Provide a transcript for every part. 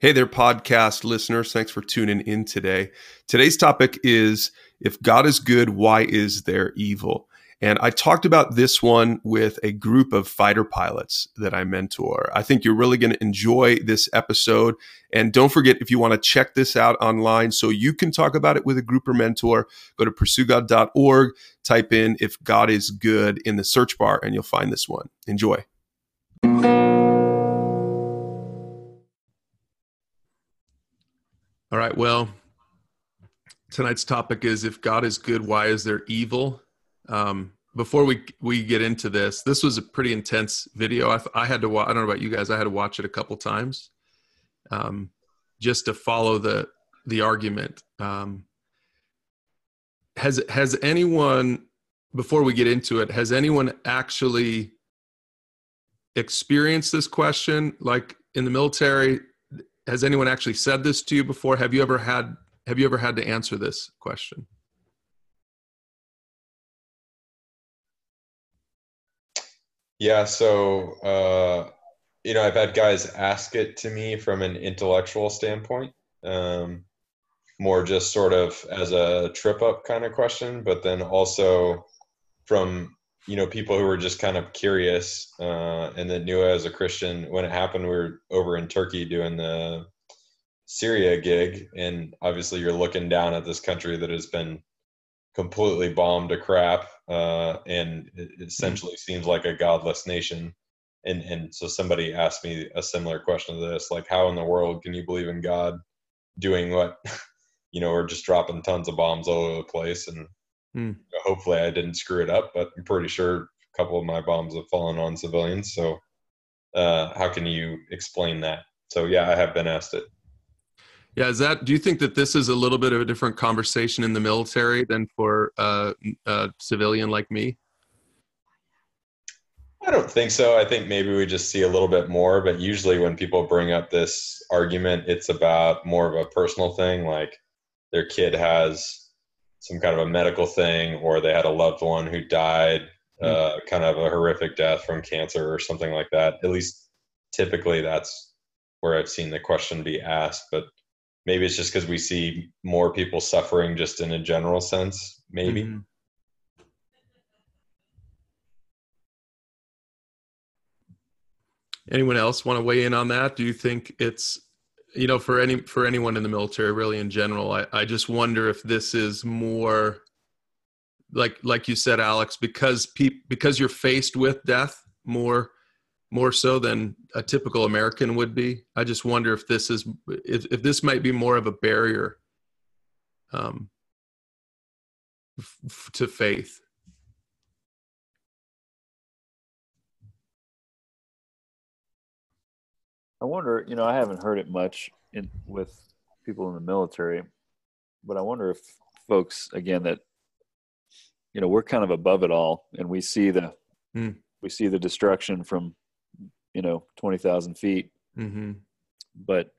Hey there, podcast listeners. Thanks for tuning in today. Today's topic is If God is good, why is there evil? And I talked about this one with a group of fighter pilots that I mentor. I think you're really going to enjoy this episode. And don't forget, if you want to check this out online so you can talk about it with a group or mentor, go to pursuegod.org, type in If God is Good in the search bar, and you'll find this one. Enjoy. All right. Well, tonight's topic is if God is good, why is there evil? Um, before we we get into this, this was a pretty intense video. I, I had to. watch. I don't know about you guys. I had to watch it a couple times, um, just to follow the the argument. Um, has has anyone before we get into it? Has anyone actually experienced this question, like in the military? Has anyone actually said this to you before? Have you ever had have you ever had to answer this question? Yeah, so uh, you know, I've had guys ask it to me from an intellectual standpoint, um, more just sort of as a trip up kind of question, but then also from you know people who were just kind of curious uh, and that knew as a Christian when it happened. We were over in Turkey doing the Syria gig, and obviously you're looking down at this country that has been completely bombed to crap, uh, and it essentially seems like a godless nation. And and so somebody asked me a similar question to this, like how in the world can you believe in God doing what? you know, we're just dropping tons of bombs all over the place, and Hmm. Hopefully, I didn't screw it up, but I'm pretty sure a couple of my bombs have fallen on civilians. So, uh, how can you explain that? So, yeah, I have been asked it. Yeah, is that? Do you think that this is a little bit of a different conversation in the military than for uh, a civilian like me? I don't think so. I think maybe we just see a little bit more, but usually when people bring up this argument, it's about more of a personal thing, like their kid has some kind of a medical thing or they had a loved one who died hmm. uh, kind of a horrific death from cancer or something like that at least typically that's where i've seen the question be asked but maybe it's just because we see more people suffering just in a general sense maybe mm-hmm. anyone else want to weigh in on that do you think it's you know for any for anyone in the military really in general i, I just wonder if this is more like like you said alex because pe- because you're faced with death more more so than a typical american would be i just wonder if this is if, if this might be more of a barrier um f- to faith I wonder, you know, I haven't heard it much in with people in the military, but I wonder if folks again that you know we're kind of above it all, and we see the mm. we see the destruction from you know twenty thousand feet, mm-hmm. but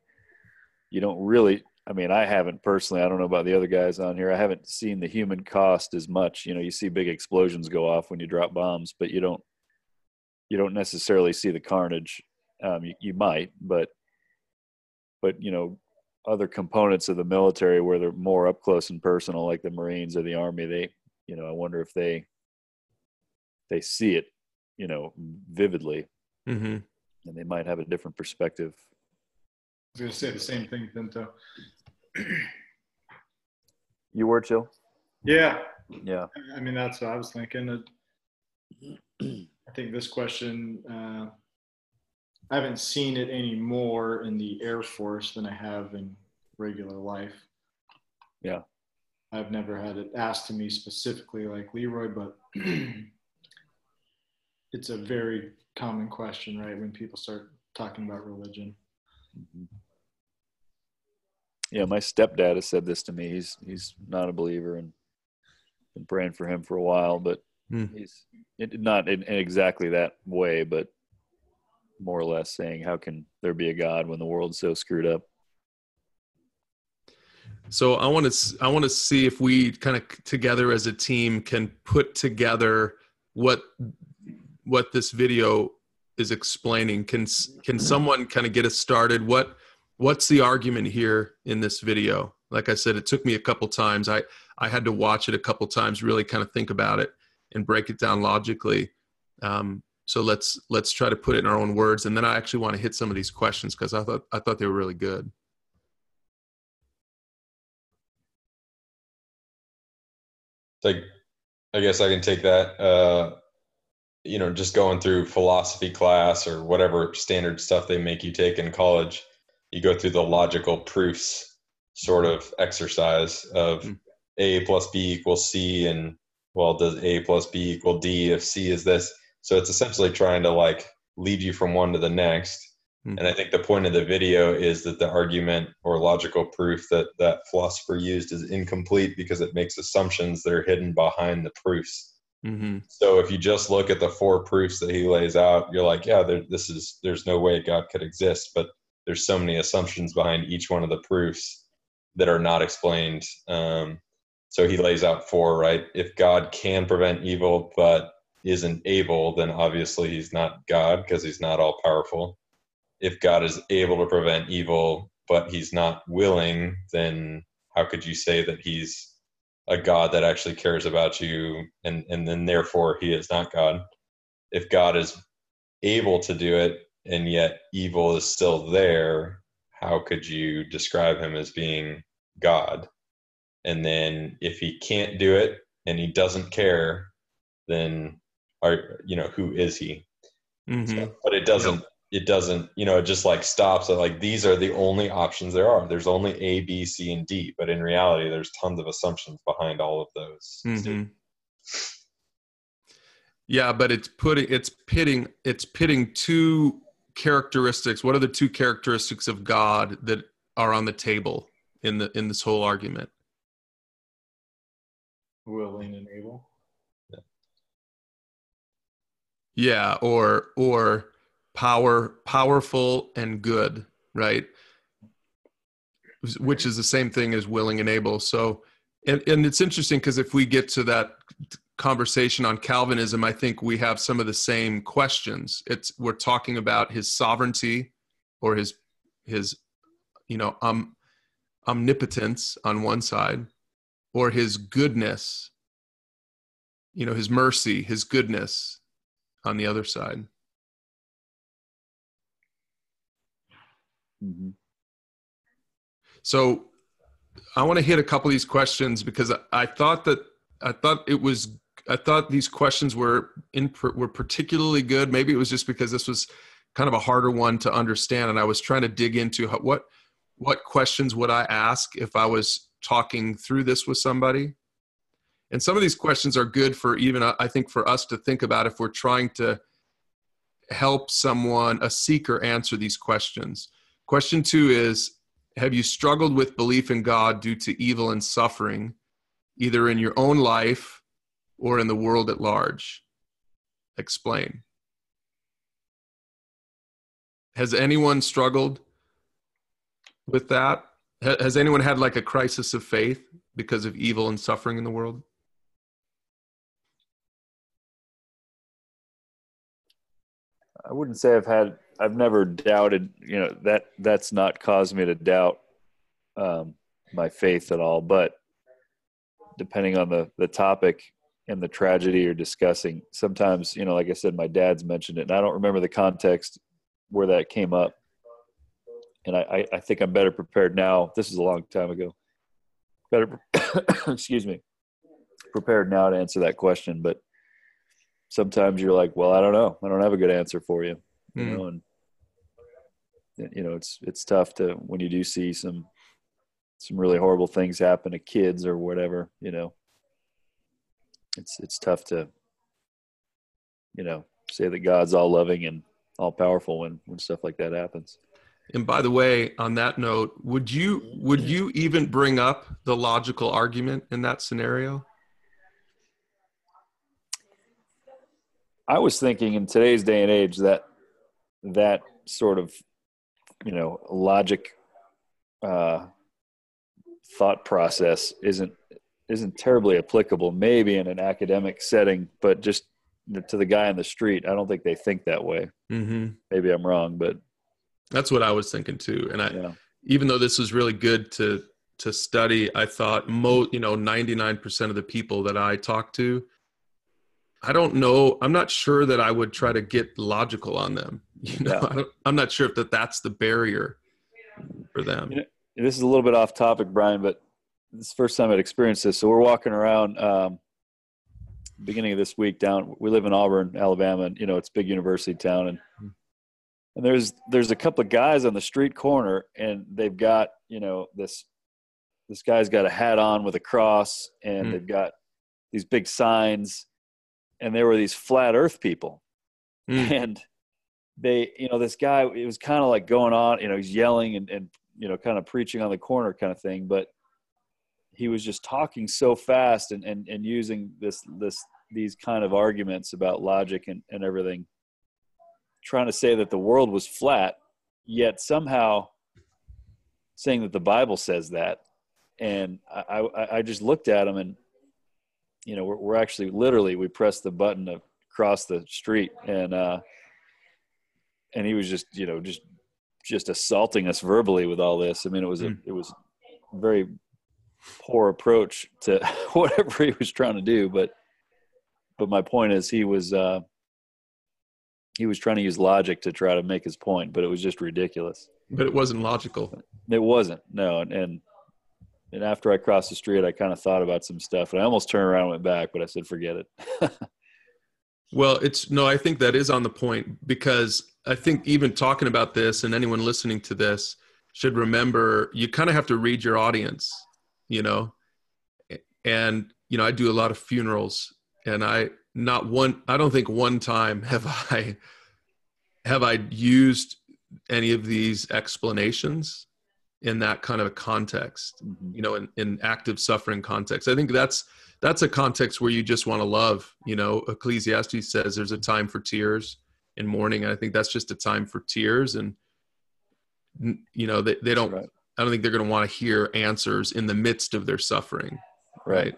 you don't really. I mean, I haven't personally. I don't know about the other guys on here. I haven't seen the human cost as much. You know, you see big explosions go off when you drop bombs, but you don't you don't necessarily see the carnage um, you, you might, but but you know other components of the military where they're more up close and personal, like the Marines or the Army. They, you know, I wonder if they they see it, you know, vividly, mm-hmm. and they might have a different perspective. I was going to say the same thing, Pinto. you were chill. Yeah. Yeah. I mean, that's what I was thinking. I think this question. Uh, I haven't seen it any more in the Air Force than I have in regular life. Yeah. I've never had it asked to me specifically like Leroy, but it's a very common question, right? When people start talking about religion. Mm-hmm. Yeah, my stepdad has said this to me. He's he's not a believer and been praying for him for a while, but mm. he's it, not in, in exactly that way, but more or less saying, "How can there be a God when the world's so screwed up?" So I want to I want to see if we kind of together as a team can put together what what this video is explaining. Can can someone kind of get us started? What what's the argument here in this video? Like I said, it took me a couple times. I I had to watch it a couple times, really kind of think about it and break it down logically. Um, so let's let's try to put it in our own words, and then I actually want to hit some of these questions because I thought I thought they were really good. Like, I guess I can take that. Uh, you know, just going through philosophy class or whatever standard stuff they make you take in college, you go through the logical proofs sort of exercise of mm. A plus B equals C, and well, does A plus B equal D if C is this? So it's essentially trying to like lead you from one to the next. Mm. And I think the point of the video is that the argument or logical proof that that philosopher used is incomplete because it makes assumptions that are hidden behind the proofs. Mm-hmm. So if you just look at the four proofs that he lays out, you're like, yeah, there, this is there's no way God could exist, but there's so many assumptions behind each one of the proofs that are not explained. Um, so he lays out four, right? If God can prevent evil but isn't able, then obviously he's not God because he's not all powerful. If God is able to prevent evil but he's not willing, then how could you say that he's a God that actually cares about you, and and then therefore He is not God. If God is able to do it, and yet evil is still there, how could you describe Him as being God? And then if He can't do it and He doesn't care, then are you know who is He? Mm-hmm. So, but it doesn't it doesn't you know it just like stops. At like these are the only options there are. There's only a b c and d but in reality there's tons of assumptions behind all of those mm-hmm. yeah but it's putting it's pitting it's pitting two characteristics. What are the two characteristics of god that are on the table in the in this whole argument? Willing and able yeah, yeah or or power powerful and good right? Which is the same thing as willing and able. So and, and it's interesting because if we get to that conversation on calvinism i think we have some of the same questions. It's we're talking about his sovereignty or his his you know um omnipotence on one side or his goodness you know his mercy his goodness on the other side Mm-hmm. So I want to hit a couple of these questions because I, I, thought that I thought it was I thought these questions were in were particularly good. Maybe it was just because this was kind of a harder one to understand, and I was trying to dig into how, what what questions would I ask if I was talking through this with somebody. And some of these questions are good for even I think for us to think about if we're trying to help someone a seeker answer these questions Question two is Have you struggled with belief in God due to evil and suffering, either in your own life or in the world at large? Explain. Has anyone struggled with that? Has anyone had like a crisis of faith because of evil and suffering in the world? I wouldn't say I've had I've never doubted, you know, that that's not caused me to doubt um, my faith at all. But depending on the the topic and the tragedy you're discussing, sometimes, you know, like I said, my dad's mentioned it, and I don't remember the context where that came up. And I, I think I'm better prepared now. This is a long time ago. Better, excuse me, prepared now to answer that question. But sometimes you're like, well, I don't know. I don't have a good answer for you. You mm. know, and you know it's it's tough to when you do see some some really horrible things happen to kids or whatever you know it's it's tough to you know say that god's all loving and all powerful when when stuff like that happens and by the way on that note would you would you even bring up the logical argument in that scenario i was thinking in today's day and age that that sort of you know logic uh, thought process isn't isn't terribly applicable maybe in an academic setting but just to the guy on the street i don't think they think that way mm-hmm. maybe i'm wrong but that's what i was thinking too and i yeah. even though this was really good to to study, I thought mo you know 99% of the people that I talked to, I don't know. I'm not sure that I would try to get logical on them. You know, yeah. I'm not sure if that that's the barrier for them. You know, this is a little bit off topic, Brian, but this is the first time I'd experienced this. So we're walking around um, beginning of this week down. We live in Auburn, Alabama, and you know it's a big university town, and and there's there's a couple of guys on the street corner, and they've got you know this this guy's got a hat on with a cross, and mm. they've got these big signs, and there were these flat Earth people, mm. and they you know this guy it was kind of like going on you know he's yelling and, and you know kind of preaching on the corner kind of thing but he was just talking so fast and, and, and using this this these kind of arguments about logic and, and everything trying to say that the world was flat yet somehow saying that the bible says that and i i, I just looked at him and you know we're, we're actually literally we pressed the button to cross the street and uh and he was just you know just just assaulting us verbally with all this i mean it was a mm. it was very poor approach to whatever he was trying to do. But but my point is he was uh, he was trying to use logic to try to make his point, but it was just ridiculous. But it wasn't logical. It wasn't. No, and and, and after I crossed the street, I kind of thought about some stuff, and I almost turned around and went back, but I said, forget it. well, it's no, I think that is on the point because I think even talking about this and anyone listening to this should remember you kind of have to read your audience you know and you know i do a lot of funerals and i not one i don't think one time have i have i used any of these explanations in that kind of a context mm-hmm. you know in, in active suffering context i think that's that's a context where you just want to love you know ecclesiastes says there's a time for tears and mourning and i think that's just a time for tears and you know they, they don't right. I don't think they're going to want to hear answers in the midst of their suffering. Right.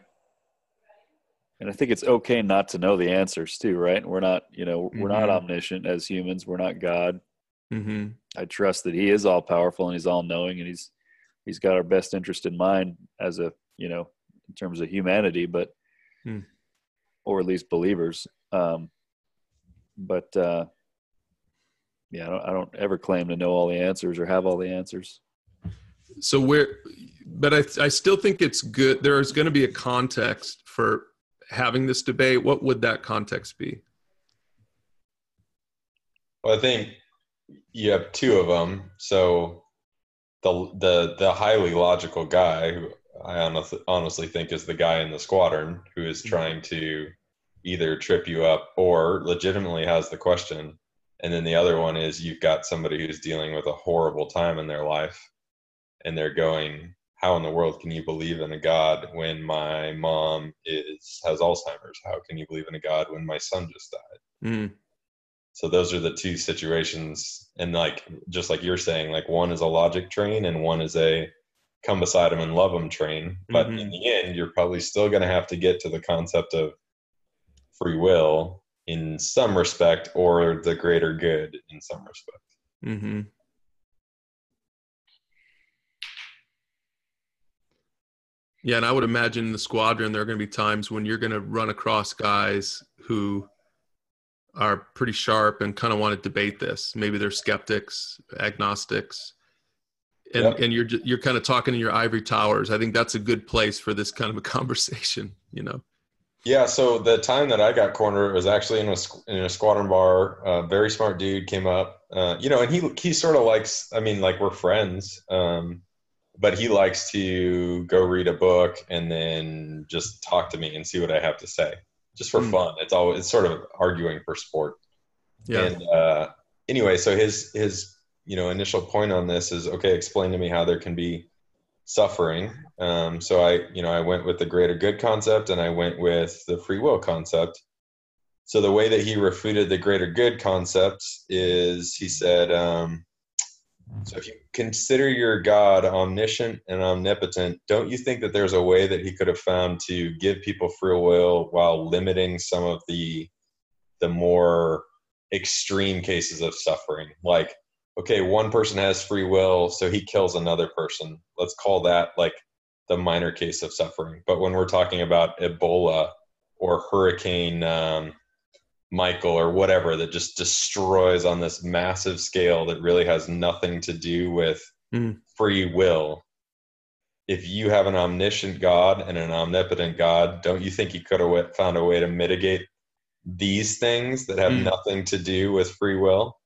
And I think it's okay not to know the answers too, right? We're not, you know, we're mm-hmm. not omniscient as humans. We're not God. Mm-hmm. I trust that He is all powerful and He's all knowing, and He's He's got our best interest in mind as a, you know, in terms of humanity, but mm. or at least believers. Um, but uh, yeah, I don't, I don't ever claim to know all the answers or have all the answers so where but I, I still think it's good there is going to be a context for having this debate what would that context be well i think you have two of them so the the the highly logical guy who i honestly, honestly think is the guy in the squadron who is mm-hmm. trying to either trip you up or legitimately has the question and then the other one is you've got somebody who's dealing with a horrible time in their life and they're going how in the world can you believe in a god when my mom is has alzheimer's how can you believe in a god when my son just died mm. So those are the two situations and like just like you're saying like one is a logic train and one is a come beside them and love them train but mm-hmm. in the end you're probably still going to have to get to the concept of free will in some respect or the greater good in some respect mm-hmm. Yeah, and I would imagine in the squadron there are going to be times when you're going to run across guys who are pretty sharp and kind of want to debate this. Maybe they're skeptics, agnostics, and yep. and you're you're kind of talking in your ivory towers. I think that's a good place for this kind of a conversation. You know. Yeah. So the time that I got cornered was actually in a in a squadron bar. A very smart dude came up. Uh, you know, and he he sort of likes. I mean, like we're friends. Um, but he likes to go read a book and then just talk to me and see what I have to say, just for mm. fun. It's always it's sort of arguing for sport. Yeah. And uh, anyway, so his his you know initial point on this is okay. Explain to me how there can be suffering. Um, so I you know I went with the greater good concept and I went with the free will concept. So the way that he refuted the greater good concept is he said. Um, so if you consider your God omniscient and omnipotent, don't you think that there's a way that he could have found to give people free will while limiting some of the the more extreme cases of suffering? Like okay, one person has free will, so he kills another person. Let's call that like the minor case of suffering. But when we're talking about Ebola or Hurricane um, Michael or whatever that just destroys on this massive scale that really has nothing to do with mm. free will. If you have an omniscient God and an omnipotent God, don't you think he could have found a way to mitigate these things that have mm. nothing to do with free will?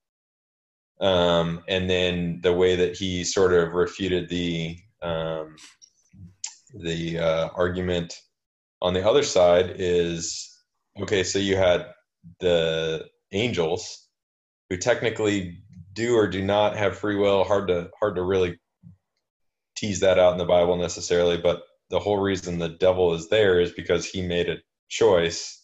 Um, and then the way that he sort of refuted the um, the uh, argument on the other side is okay. So you had the angels who technically do or do not have free will. Hard to hard to really tease that out in the Bible necessarily, but the whole reason the devil is there is because he made a choice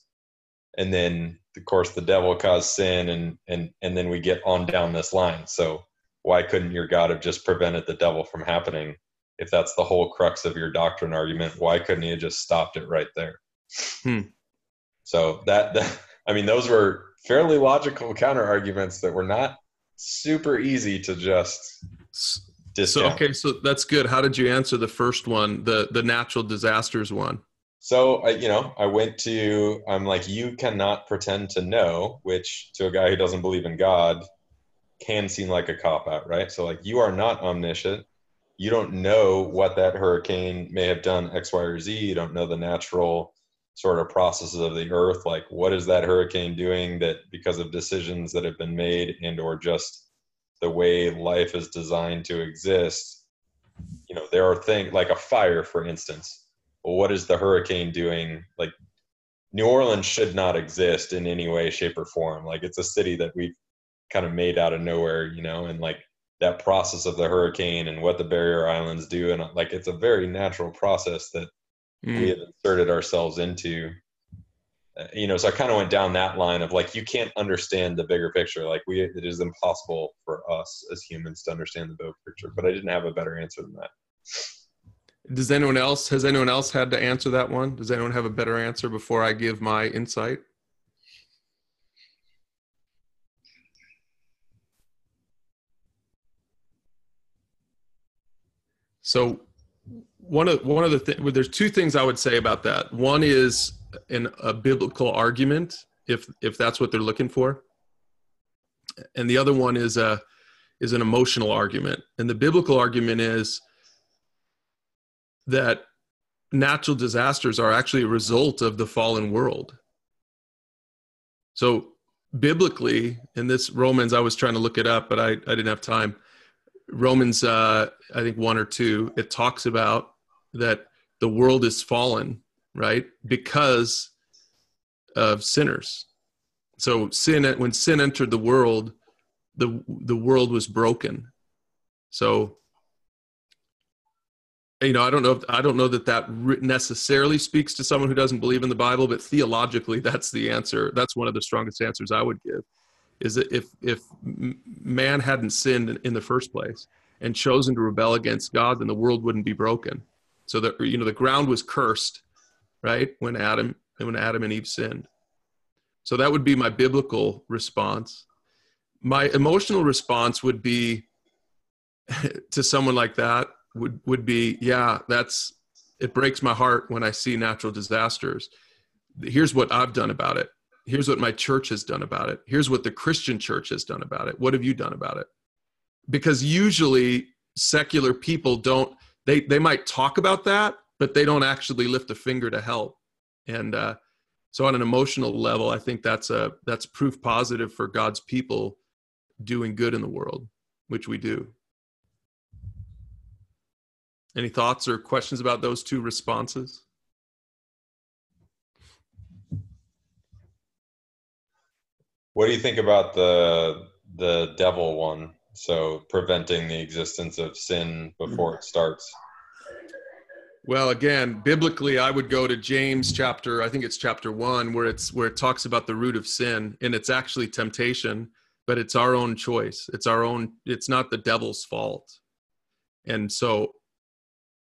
and then of course the devil caused sin and and and then we get on down this line so why couldn't your god have just prevented the devil from happening if that's the whole crux of your doctrine argument why couldn't he have just stopped it right there hmm. so that, that i mean those were fairly logical counter arguments that were not super easy to just discount. so okay so that's good how did you answer the first one the the natural disasters one so I, you know, I went to. I'm like, you cannot pretend to know, which to a guy who doesn't believe in God, can seem like a cop out, right? So like, you are not omniscient. You don't know what that hurricane may have done X, Y, or Z. You don't know the natural sort of processes of the earth. Like, what is that hurricane doing that because of decisions that have been made and or just the way life is designed to exist? You know, there are things like a fire, for instance well, what is the hurricane doing? Like New Orleans should not exist in any way, shape, or form. Like it's a city that we've kind of made out of nowhere, you know, and like that process of the hurricane and what the barrier islands do, and like it's a very natural process that mm. we have inserted ourselves into. Uh, you know, so I kind of went down that line of like you can't understand the bigger picture. Like we, it is impossible for us as humans to understand the bigger picture. But I didn't have a better answer than that. Does anyone else has anyone else had to answer that one? Does anyone have a better answer before I give my insight? So one of one of the things well, there's two things I would say about that. One is an, a biblical argument, if if that's what they're looking for, and the other one is a is an emotional argument. And the biblical argument is that natural disasters are actually a result of the fallen world. So, biblically, in this Romans, I was trying to look it up, but I, I didn't have time. Romans, uh, I think one or two, it talks about that the world is fallen, right? Because of sinners. So sin when sin entered the world, the the world was broken. So you know, I don't know. If, I don't know that that necessarily speaks to someone who doesn't believe in the Bible, but theologically, that's the answer. That's one of the strongest answers I would give. Is that if if man hadn't sinned in the first place and chosen to rebel against God, then the world wouldn't be broken. So that you know, the ground was cursed, right? When Adam when Adam and Eve sinned. So that would be my biblical response. My emotional response would be to someone like that would would be yeah that's it breaks my heart when i see natural disasters here's what i've done about it here's what my church has done about it here's what the christian church has done about it what have you done about it because usually secular people don't they they might talk about that but they don't actually lift a finger to help and uh, so on an emotional level i think that's a that's proof positive for god's people doing good in the world which we do any thoughts or questions about those two responses? What do you think about the the devil one? So preventing the existence of sin before it starts. Well, again, biblically, I would go to James chapter. I think it's chapter one, where it's where it talks about the root of sin, and it's actually temptation, but it's our own choice. It's our own. It's not the devil's fault. And so,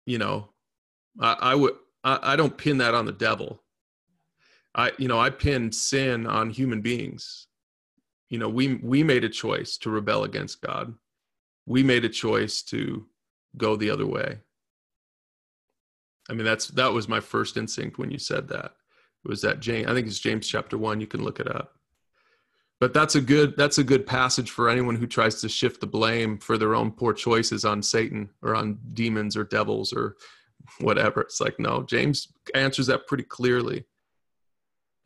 you know, I, I would I, I don't pin that on the devil. I you know I pin sin on human beings. You know we we made a choice to rebel against god. We made a choice to go the other way. I mean that's that was my first instinct when you said that. It was that james i think it's james chapter 1 you can look it up. But that's a good that's a good passage for anyone who tries to shift the blame for their own poor choices on satan or on demons or devils or whatever. It's like no james answers that pretty clearly.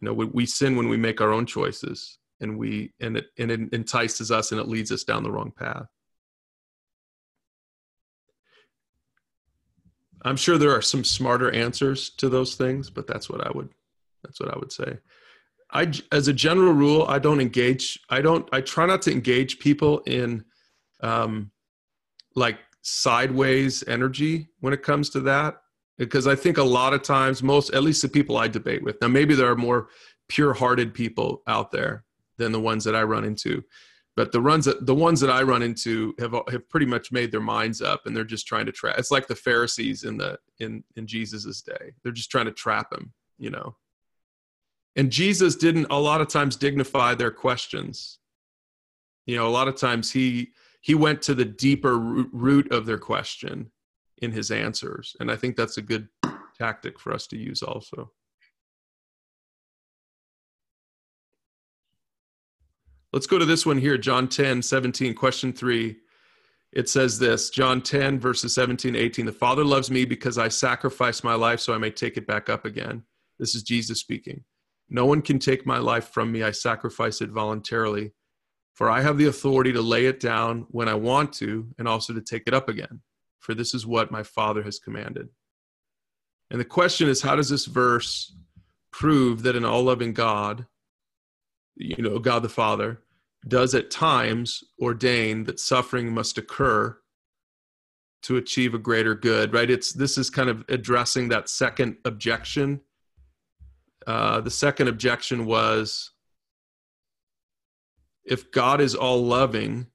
You know we, we sin when we make our own choices and we and it and it entices us and it leads us down the wrong path. I'm sure there are some smarter answers to those things but that's what i would that's what i would say. I as a general rule i don't engage i don't i try not to engage people in um like sideways energy when it comes to that because i think a lot of times most at least the people i debate with now maybe there are more pure hearted people out there than the ones that I run into. But the runs that the ones that I run into have have pretty much made their minds up, and they're just trying to trap. It's like the Pharisees in the in in Jesus's day. They're just trying to trap him, you know. And Jesus didn't a lot of times dignify their questions. You know, a lot of times he he went to the deeper root of their question in his answers, and I think that's a good tactic for us to use also. Let's go to this one here, John 10, 17, question three. It says this John 10, verses 17, 18. The Father loves me because I sacrifice my life so I may take it back up again. This is Jesus speaking. No one can take my life from me. I sacrifice it voluntarily. For I have the authority to lay it down when I want to and also to take it up again. For this is what my Father has commanded. And the question is how does this verse prove that an all loving God you know, God the Father, does at times ordain that suffering must occur to achieve a greater good, right? It's this is kind of addressing that second objection. Uh, the second objection was if God is all loving,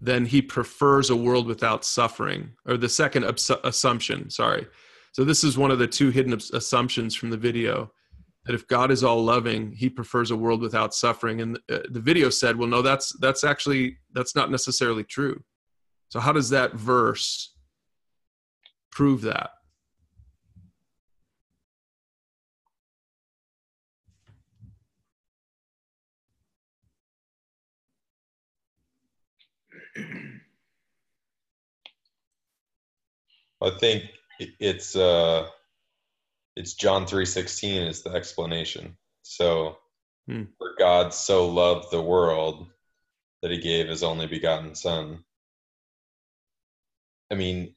then he prefers a world without suffering, or the second assumption, sorry. So, this is one of the two hidden assumptions from the video that if God is all loving, He prefers a world without suffering. And the, uh, the video said, "Well, no, that's that's actually that's not necessarily true." So how does that verse prove that? I think it's uh it's John 3:16 is the explanation. So hmm. for God so loved the world that he gave his only begotten son. I mean,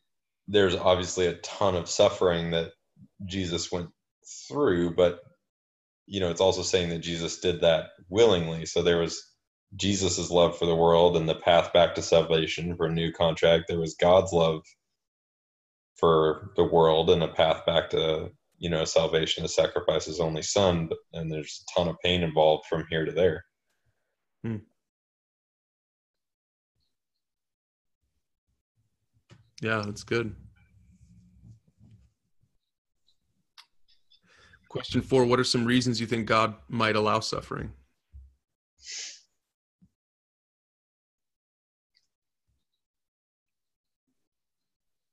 there's obviously a ton of suffering that Jesus went through, but you know, it's also saying that Jesus did that willingly. So there was Jesus' love for the world and the path back to salvation for a new contract. There was God's love for the world and a path back to you know salvation to sacrifice his only son but, and there's a ton of pain involved from here to there. Hmm. yeah that's good. Question four what are some reasons you think god might allow suffering?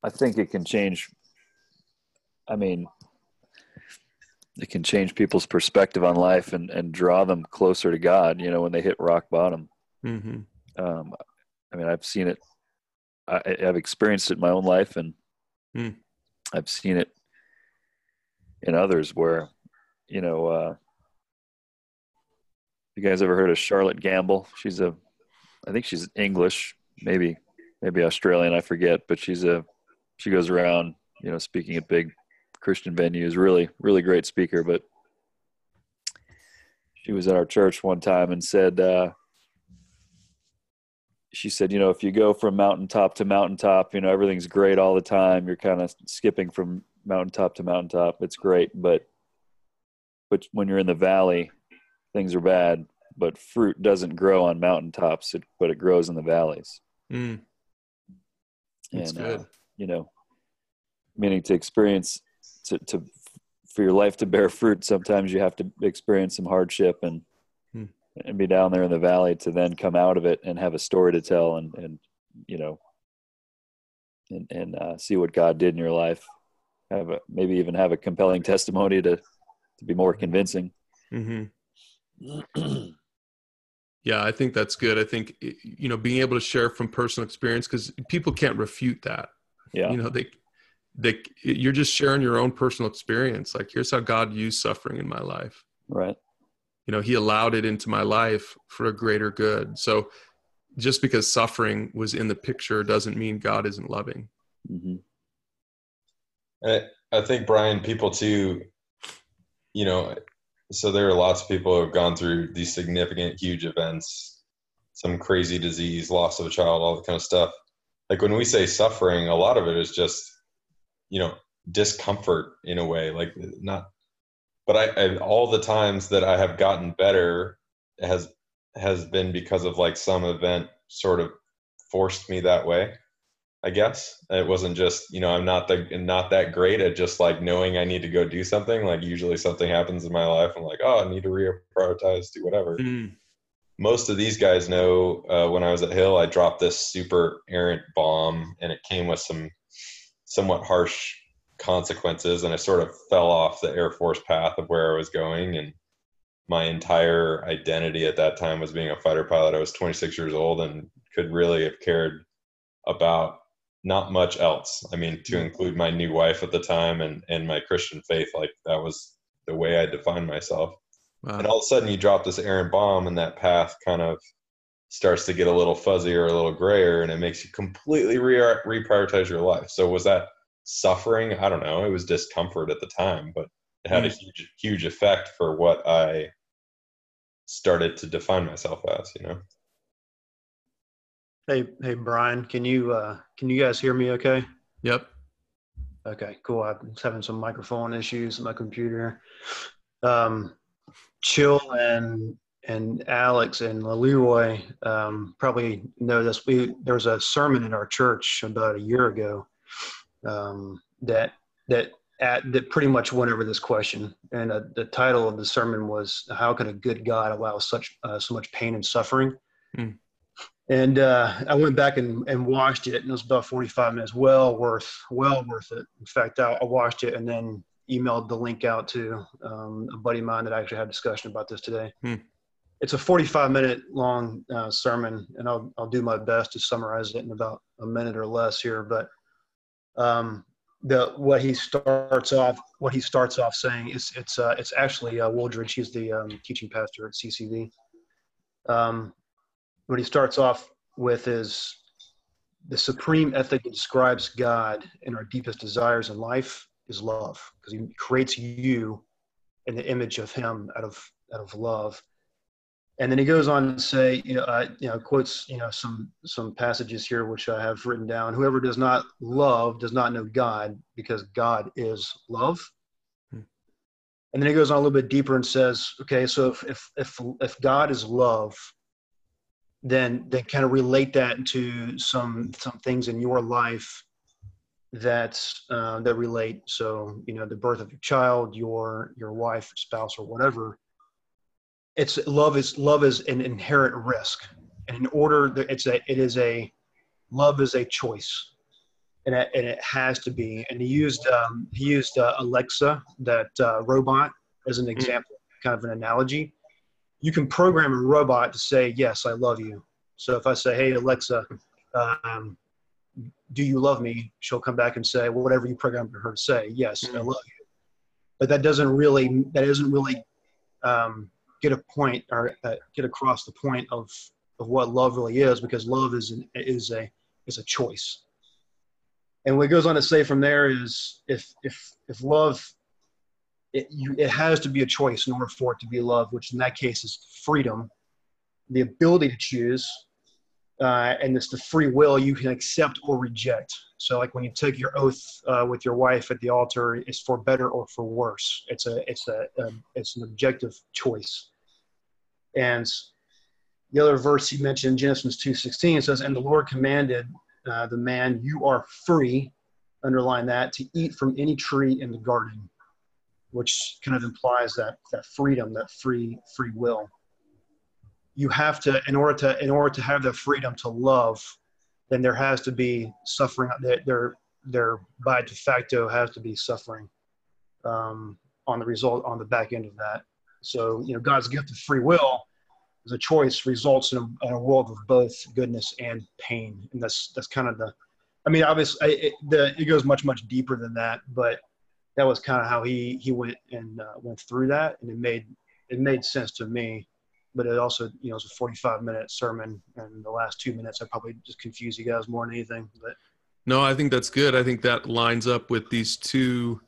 I think it can change i mean it can change people's perspective on life and, and draw them closer to God, you know, when they hit rock bottom. Mm-hmm. Um, I mean, I've seen it, I, have experienced it in my own life and mm. I've seen it in others where, you know, uh, you guys ever heard of Charlotte Gambill? She's a, I think she's English, maybe, maybe Australian, I forget, but she's a, she goes around, you know, speaking at big Christian venues. Really, really great speaker. But she was at our church one time and said, uh, she said, you know, if you go from mountaintop to mountaintop, you know, everything's great all the time. You're kind of skipping from mountaintop to mountaintop. It's great, but but when you're in the valley, things are bad. But fruit doesn't grow on mountaintops, it, but it grows in the valleys. Mm. That's and, good. Uh, you know, meaning to experience to, to for your life to bear fruit, sometimes you have to experience some hardship and hmm. and be down there in the valley to then come out of it and have a story to tell and and you know and and uh, see what God did in your life. Have a, maybe even have a compelling testimony to to be more convincing. Mm-hmm. yeah, I think that's good. I think you know being able to share from personal experience because people can't refute that. Yeah, you know they they you're just sharing your own personal experience. Like here's how God used suffering in my life. Right. You know, He allowed it into my life for a greater good. So just because suffering was in the picture doesn't mean God isn't loving. Mm-hmm. I, I think Brian, people too, you know, so there are lots of people who have gone through these significant, huge events, some crazy disease, loss of a child, all that kind of stuff. Like when we say suffering, a lot of it is just, you know, discomfort in a way, like not. But I, I all the times that I have gotten better has has been because of like some event sort of forced me that way. I guess it wasn't just you know I'm not the not that great at just like knowing I need to go do something. Like usually something happens in my life, I'm like, oh, I need to reprioritize, do whatever. Mm. Most of these guys know uh, when I was at Hill, I dropped this super errant bomb, and it came with some somewhat harsh consequences, and I sort of fell off the Air Force path of where I was going, and my entire identity at that time was being a fighter pilot. I was 26 years old and could really have cared about not much else. I mean, to mm-hmm. include my new wife at the time and and my Christian faith, like that was the way I defined myself. Wow. And all of a sudden, you drop this errant bomb, and that path kind of starts to get a little fuzzy or a little grayer, and it makes you completely re- reprioritize your life. So, was that suffering? I don't know. It was discomfort at the time, but it had mm. a huge, huge effect for what I started to define myself as. You know. Hey, hey, Brian, can you uh, can you guys hear me? Okay. Yep. Okay, cool. I'm having some microphone issues on my computer. Um, Chill and and Alex and Leroy um, probably know this. We there was a sermon in our church about a year ago um, that that at, that pretty much went over this question, and uh, the title of the sermon was "How can a good God allow such uh, so much pain and suffering?" Mm and uh, I went back and, and watched it, and it was about 45 minutes. Well worth, well worth it. In fact, I, I watched it and then emailed the link out to um, a buddy of mine that I actually had a discussion about this today. Hmm. It's a 45 minute long uh, sermon, and I'll I'll do my best to summarize it in about a minute or less here. But um, the what he starts off what he starts off saying is it's uh, it's actually uh, Wooldridge. He's the um, teaching pastor at CCV. Um, what he starts off with is the supreme ethic that describes God and our deepest desires in life is love, because He creates you in the image of Him out of out of love. And then he goes on to say, you know, uh, you know, quotes, you know, some some passages here which I have written down. Whoever does not love does not know God, because God is love. Hmm. And then he goes on a little bit deeper and says, okay, so if if if, if God is love, then then kind of relate that to some some things in your life that uh, that relate. So you know the birth of your child, your your wife, spouse, or whatever. It's love is love is an inherent risk, and in order it's a it is a love is a choice, and it, and it has to be. And he used um, he used uh, Alexa, that uh, robot, as an mm. example, kind of an analogy you can program a robot to say, yes, I love you. So if I say, hey, Alexa, um, do you love me? She'll come back and say, well, whatever you programmed her to say, yes. I love you. But that doesn't really, that doesn't really um, get a point or uh, get across the point of, of what love really is because love is, an, is a, is a choice. And what goes on to say from there is if, if, if love it, you, it has to be a choice in order for it to be love, which in that case is freedom, the ability to choose, uh, and it's the free will you can accept or reject. So, like when you take your oath uh, with your wife at the altar, it's for better or for worse. It's a it's a, um, it's an objective choice. And the other verse he mentioned, Genesis two sixteen, says, "And the Lord commanded uh, the man, you are free." Underline that to eat from any tree in the garden which kind of implies that that freedom, that free free will. you have to in order to in order to have the freedom to love then there has to be suffering there there, there by de facto has to be suffering um, on the result on the back end of that so you know god's gift of free will as a choice results in a, in a world of both goodness and pain and that's that's kind of the i mean obviously it, the, it goes much much deeper than that but that was kind of how he he went and uh, went through that and it made it made sense to me but it also, you know, it's a 45 minute sermon, and the last two minutes I probably just confuse you guys more than anything. But no, I think that's good. I think that lines up with these two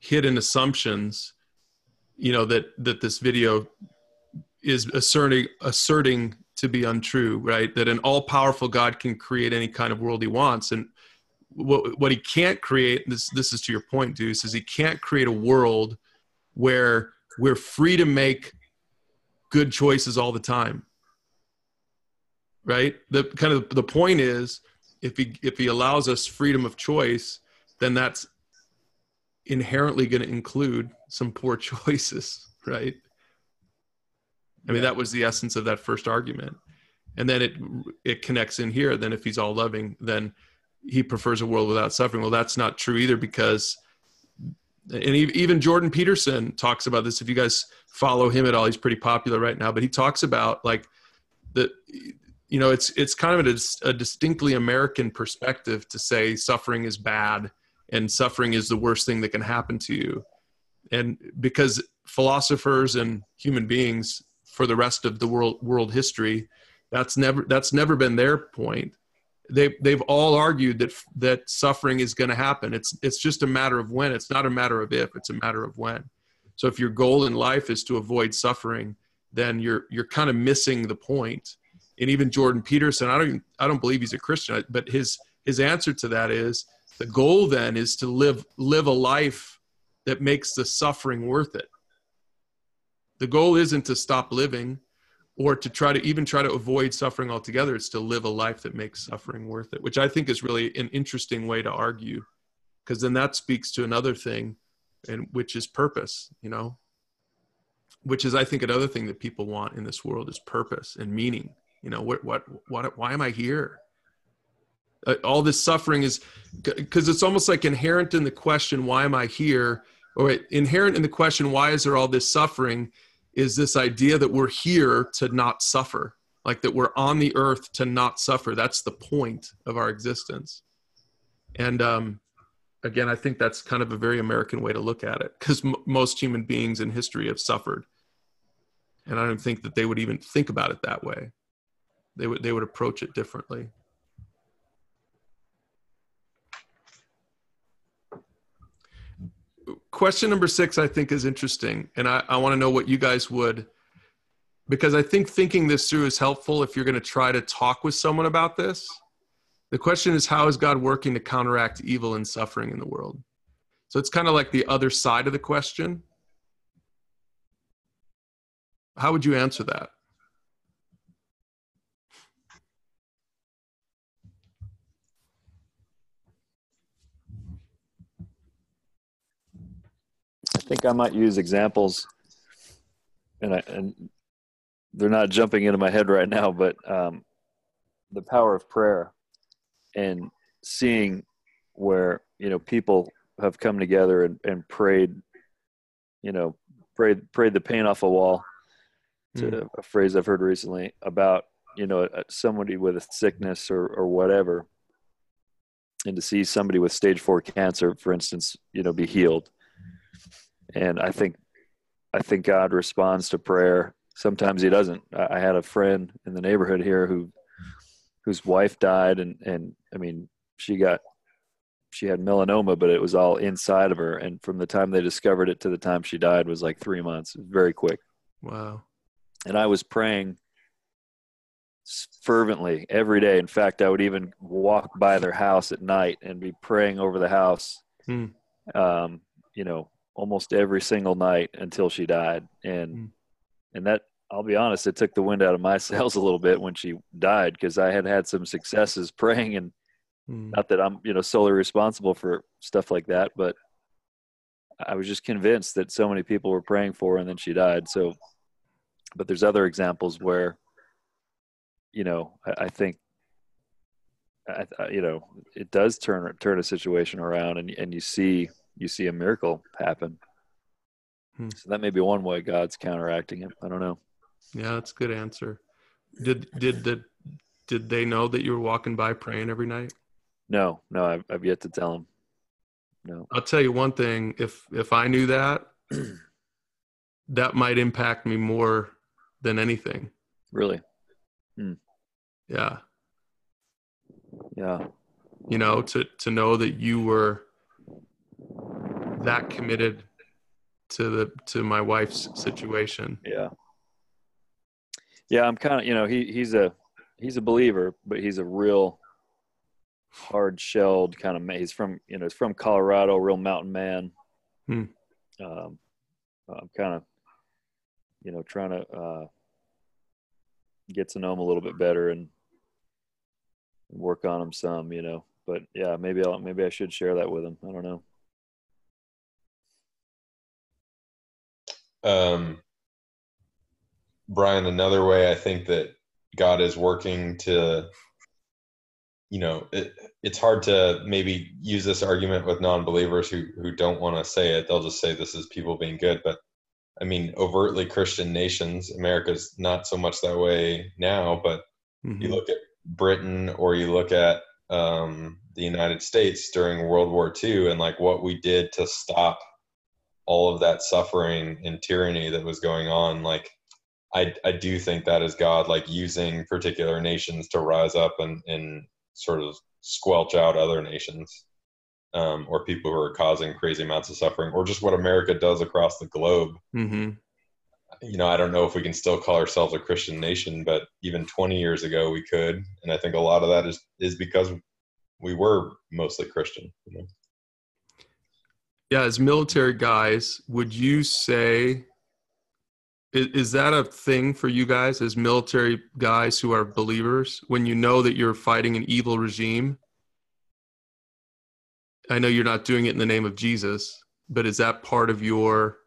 hidden assumptions, you know, that that this video is asserting asserting to be untrue, right? That an all powerful God can create any kind of world he wants, and what what he can't create. This this is to your point, Deuce, is he can't create a world where we're free to make good choices all the time right the kind of the point is if he if he allows us freedom of choice then that's inherently going to include some poor choices right? I mean that was the essence of that first argument. And then it it connects in here then if he's all loving then he prefers a world without suffering. Well that's not true either because and even jordan peterson talks about this. If you guys follow him at all. He's pretty popular right now, but he talks about like the, you know, it's it's kind of a, a distinctly American perspective to say suffering is bad and suffering is the worst thing that can happen to you, and because philosophers and human beings for the rest of the world world history, that's never that's never been their point. They they've all argued that that suffering is going to happen. It's it's just a matter of when. It's not a matter of if. It's a matter of when. So if your goal in life is to avoid suffering, then you're you're kind of missing the point. And even Jordan Peterson, I don't even, I don't believe he's a Christian, but his his answer to that is the goal then is to live live a life that makes the suffering worth it. The goal isn't to stop living or to try to even try to avoid suffering altogether. It's to live a life that makes suffering worth it, which I think is really an interesting way to argue because then that speaks to another thing and which is purpose you know which is i think another thing that people want in this world is purpose and meaning you know what what what why am i here all this suffering is because it's almost like inherent in the question why am i here or inherent in the question why is there all this suffering is this idea that we're here to not suffer like that we're on the earth to not suffer that's the point of our existence and um again, I think that's kind of a very American way to look at it because m- most human beings in history have suffered. And I don't think that they would even think about it that way. They would, they would approach it differently. Question number six, I think, is interesting. And I, I want to know what you guys would, because I think thinking this through is helpful if you're going to try to talk with someone about this the question is, how is God working to counteract evil and suffering in the world? So it's kind of like the other side of the question. How would you answer that? Think I might use examples, and I and they're not jumping into my head right now, but um, the power of prayer and seeing where you know people have come together and, and prayed you know prayed prayed the paint off a wall to mm. a phrase i've heard recently about you know somebody with a sickness or or whatever and to see somebody with stage four cancer for instance you know be healed and i think i think god responds to prayer. Sometimes he doesn't. I had a friend in the neighborhood here who whose wife died and and I mean she got she had melanoma but it was all inside of her. And from the time they discovered it to the time she died was like 3 months very quick. Wow. And I was praying fervently every day. In fact I would even walk by their house at night and be praying over the house. Hmm. um, you know almost every single night until she died and hmm. and that I'll be honest, it took the wind out of my sails a little bit when she died because I had had some successes praying, and mm. not that I'm you know solely responsible for stuff like that, but I was just convinced that so many people were praying for her, and then she died. So, but there's other examples where you know, I, I think, I, I, you know, it does turn turn a situation around, and and you see you see a miracle happen. Hmm. So that may be one way God's counteracting it. I don't know. Yeah, that's a good answer. Did did the did they know that you were walking by praying every night? No, no, I've, I've yet to tell them. No. I'll tell you one thing. If if I knew that, that might impact me more than anything. Really? Yeah. Yeah. You know, to to know that you were that committed to the to my wife's situation. Yeah. Yeah, I'm kind of, you know, he he's a he's a believer, but he's a real hard shelled kind of man. He's from, you know, he's from Colorado, real mountain man. Hmm. Um, I'm kind of, you know, trying to uh, get to know him a little bit better and work on him some, you know. But yeah, maybe I'll maybe I should share that with him. I don't know. Um, Brian, another way I think that God is working to, you know, it, it's hard to maybe use this argument with non-believers who who don't want to say it. They'll just say this is people being good, but I mean, overtly Christian nations. America's not so much that way now, but Mhm. you look at Britain or you look at um, the United States during World War II and like what we did to stop all of that suffering and tyranny that was going on. Like, I, I do think that is God like using particular nations to rise up and, and sort of squelch out other nations um, or people who are causing crazy amounts of suffering or just what America does across the globe Mhm. you know, I don't know if we can still call ourselves a Christian nation, but even 20 years ago we could, and I think a lot of that is is because we were mostly Christian. You know? Yeah, as military guys, would you say is, that a thing for you guys as military guys who are believers when you know that you're fighting an evil regime? I know you're not doing it in the name of Jesus, but is that part of your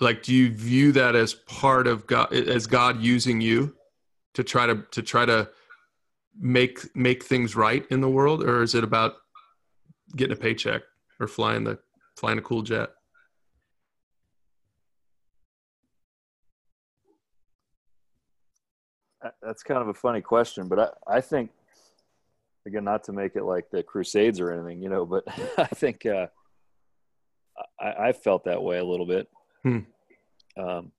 like do you view that as part of God as God using you to try to to try to make make things right in the world or is it about getting a paycheck or flying the flying a cool jet? That's kind of a funny question, but I, I think, again, not to make it like the Crusades or anything, you know, but I think uh, I, I felt that way a little bit. Hmm. Um,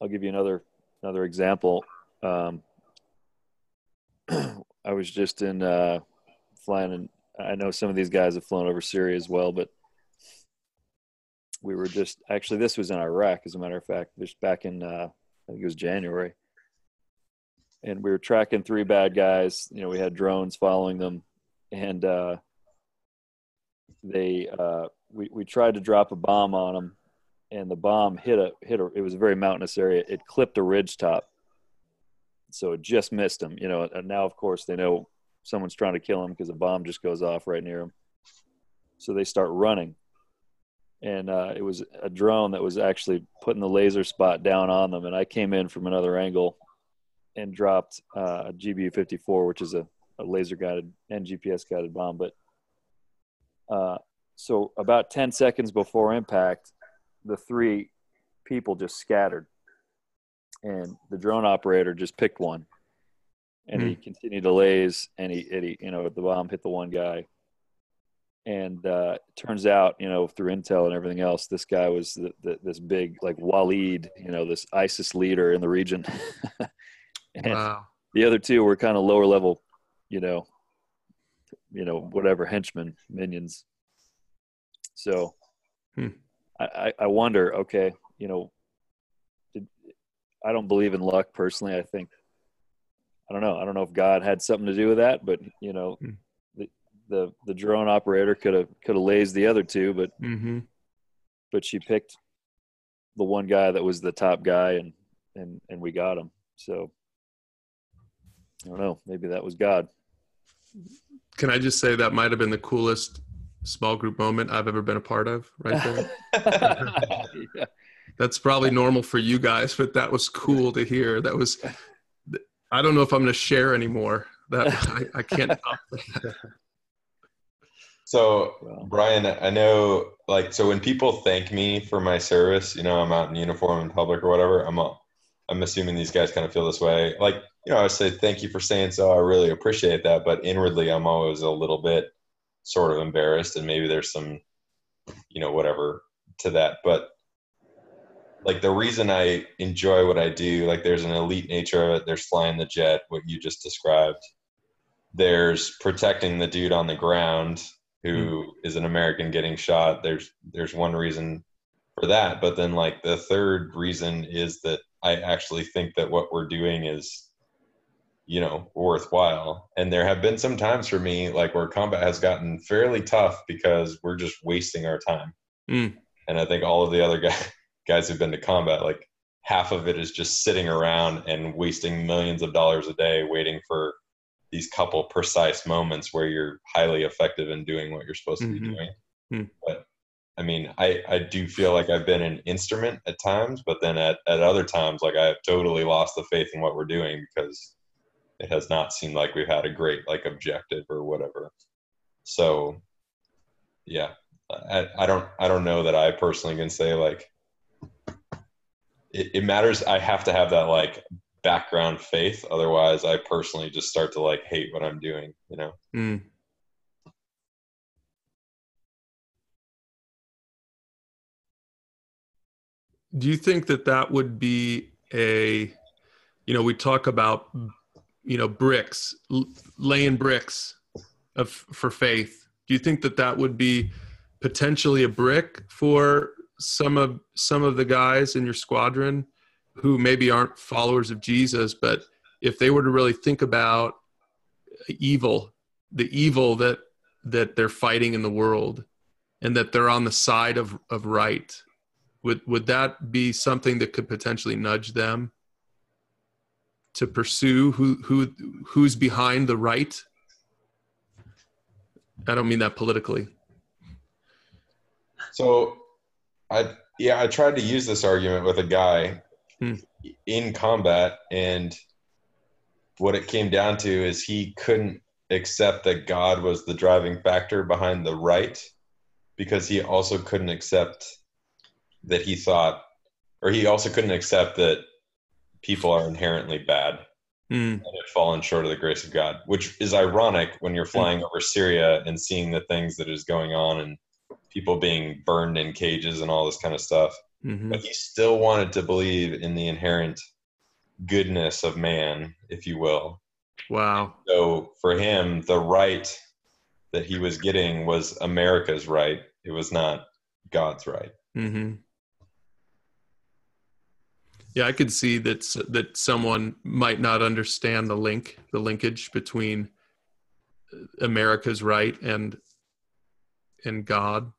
I'll give you another another example. Um, I was just in uh, flying, and I know some of these guys have flown over Syria as well, but we were just actually this was in Iraq, as a matter of fact, just back in uh, I think it was January and we were tracking three bad guys. You know, we had drones following them, and uh, they uh, we we tried to drop a bomb on them, and the bomb hit a hit a. It was a very mountainous area. It clipped a ridge top, so it just missed them. You know, and now of course they know someone's trying to kill him because a bomb just goes off right near him. So they start running, and uh, it was a drone that was actually putting the laser spot down on them, and I came in from another angle and dropped uh, a GBU 54, which is a, a laser guided and GPS guided bomb. But uh, so about 10 seconds before impact, the three people just scattered, and the drone operator just picked one, and he continued to laze, and he, and he, you know, the bomb hit the one guy. And uh, turns out, you know, through intel and everything else, this guy was the, the, this big, like Waleed, you know, this ISIS leader in the region. and Wow. the other two were kind of lower level, you know, you know, whatever henchmen, minions. So Hmm. I, I, wonder, okay, you know, did, I don't believe in luck personally. I think, I don't know. I don't know if God had something to do with that, but you know, Hmm. the, the, the drone operator could have, could have lazed the other two, but, Mm-hmm. but she picked the one guy that was the top guy and, and, and we got him. So I don't know. Maybe that was God. Can I just say that might have been the coolest small group moment I've ever been a part of? Right there. yeah. That's probably normal for you guys, but that was cool to hear. That was. I don't know if I'm going to share anymore. That I, I can't top that. So, Brian, I know, like, so when people thank me for my service, you know, I'm out in uniform in public or whatever. I'm, a, I'm assuming these guys kind of feel this way. Like, you know, I say thank you for saying so. I really appreciate that, but inwardly, I'm always a little bit sort of embarrassed, and maybe there's some, you know, whatever to that. But like the reason I enjoy what I do, like, there's an elite nature of it. There's flying the jet, what you just described. There's protecting the dude on the ground who is an American getting shot. There's there's one reason for that, but then like the third reason is that I actually think that what we're doing is you know worthwhile. And there have been some times for me like where combat has gotten fairly tough because we're just wasting our time. Mm. And I think all of the other guys guys who've been to combat like half of it is just sitting around and wasting millions of dollars a day waiting for these couple precise moments where you're highly effective in doing what you're supposed to be Mhm. doing. Hmm. But I mean, I, I do feel like I've been an instrument at times, but then at, at other times, like I have totally lost the faith in what we're doing because it has not seemed like we've had a great like objective or whatever. So yeah, I, I don't I don't know that I personally can say like it, it matters. I have to have that like background faith. Otherwise, I personally just start to like hate what I'm doing. You know. Mm. Do you think that that would be a, you know, we talk about, you know, bricks, laying bricks of for faith. Do you think that that would be potentially a brick for some of some of the guys in your squadron who maybe aren't followers of Jesus, but if they were to really think about evil, the evil that that they're fighting in the world, and that they're on the side of of right, would would that be something that could potentially nudge them to pursue who who who's behind the right? I don't mean that politically. So, I yeah, I tried to use this argument with a guy Hmm. in combat, and what it came down to is he couldn't accept that God was the driving factor behind the right, because he also couldn't accept that he thought, or he also couldn't accept that people are inherently bad Mm, and have fallen short of the grace of God, which is ironic when you're flying over Syria and seeing the things that is going on and people being burned in cages and all this kind of stuff. mhm. But he still wanted to believe in the inherent goodness of man, if you will. Wow. So for him, the right that he was getting was America's right. It was not God's right. hmm Yeah, I could see that that someone might not understand the link, the linkage between America's right and and God.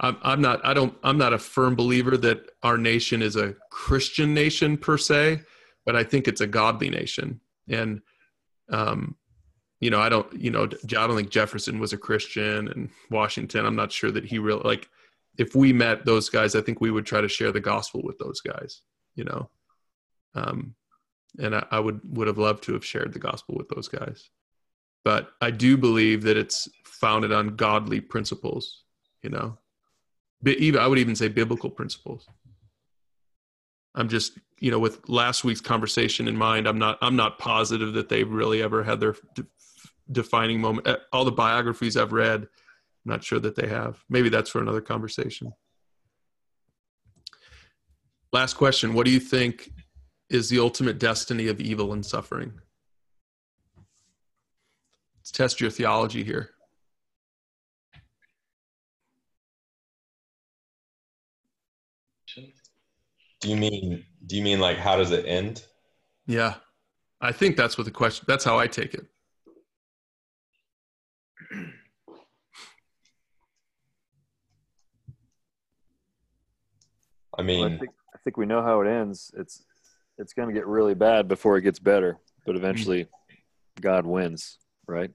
I'm I'm not I don't I'm not a firm believer that our nation is a Christian nation per se, but I think it's a godly nation. And um, you know, I don't you know I don't think Jefferson was a Christian and Washington. I'm not sure that he really like if we met those guys, I think we would try to share the gospel with those guys, you know. Um, and I, I would would have loved to have shared the gospel with those guys, but I do believe that it's founded on godly principles, you know. Even I would even say biblical principles. I'm just, you know, with last week's conversation in mind, I'm not I'm not positive that they've really ever had their de- defining moment. Uh, All the biographies I've read, I'm not sure that they have. Maybe that's for another conversation. Last question. What do you think is the ultimate destiny of evil and suffering? Let's test your theology here. Do you mean do you mean like how does it end? Yeah. I think that's what the question that's how I take it. I Well, mean I think I think we know how it ends. It's it's going to get really bad before it gets better, but eventually mm. God wins, right?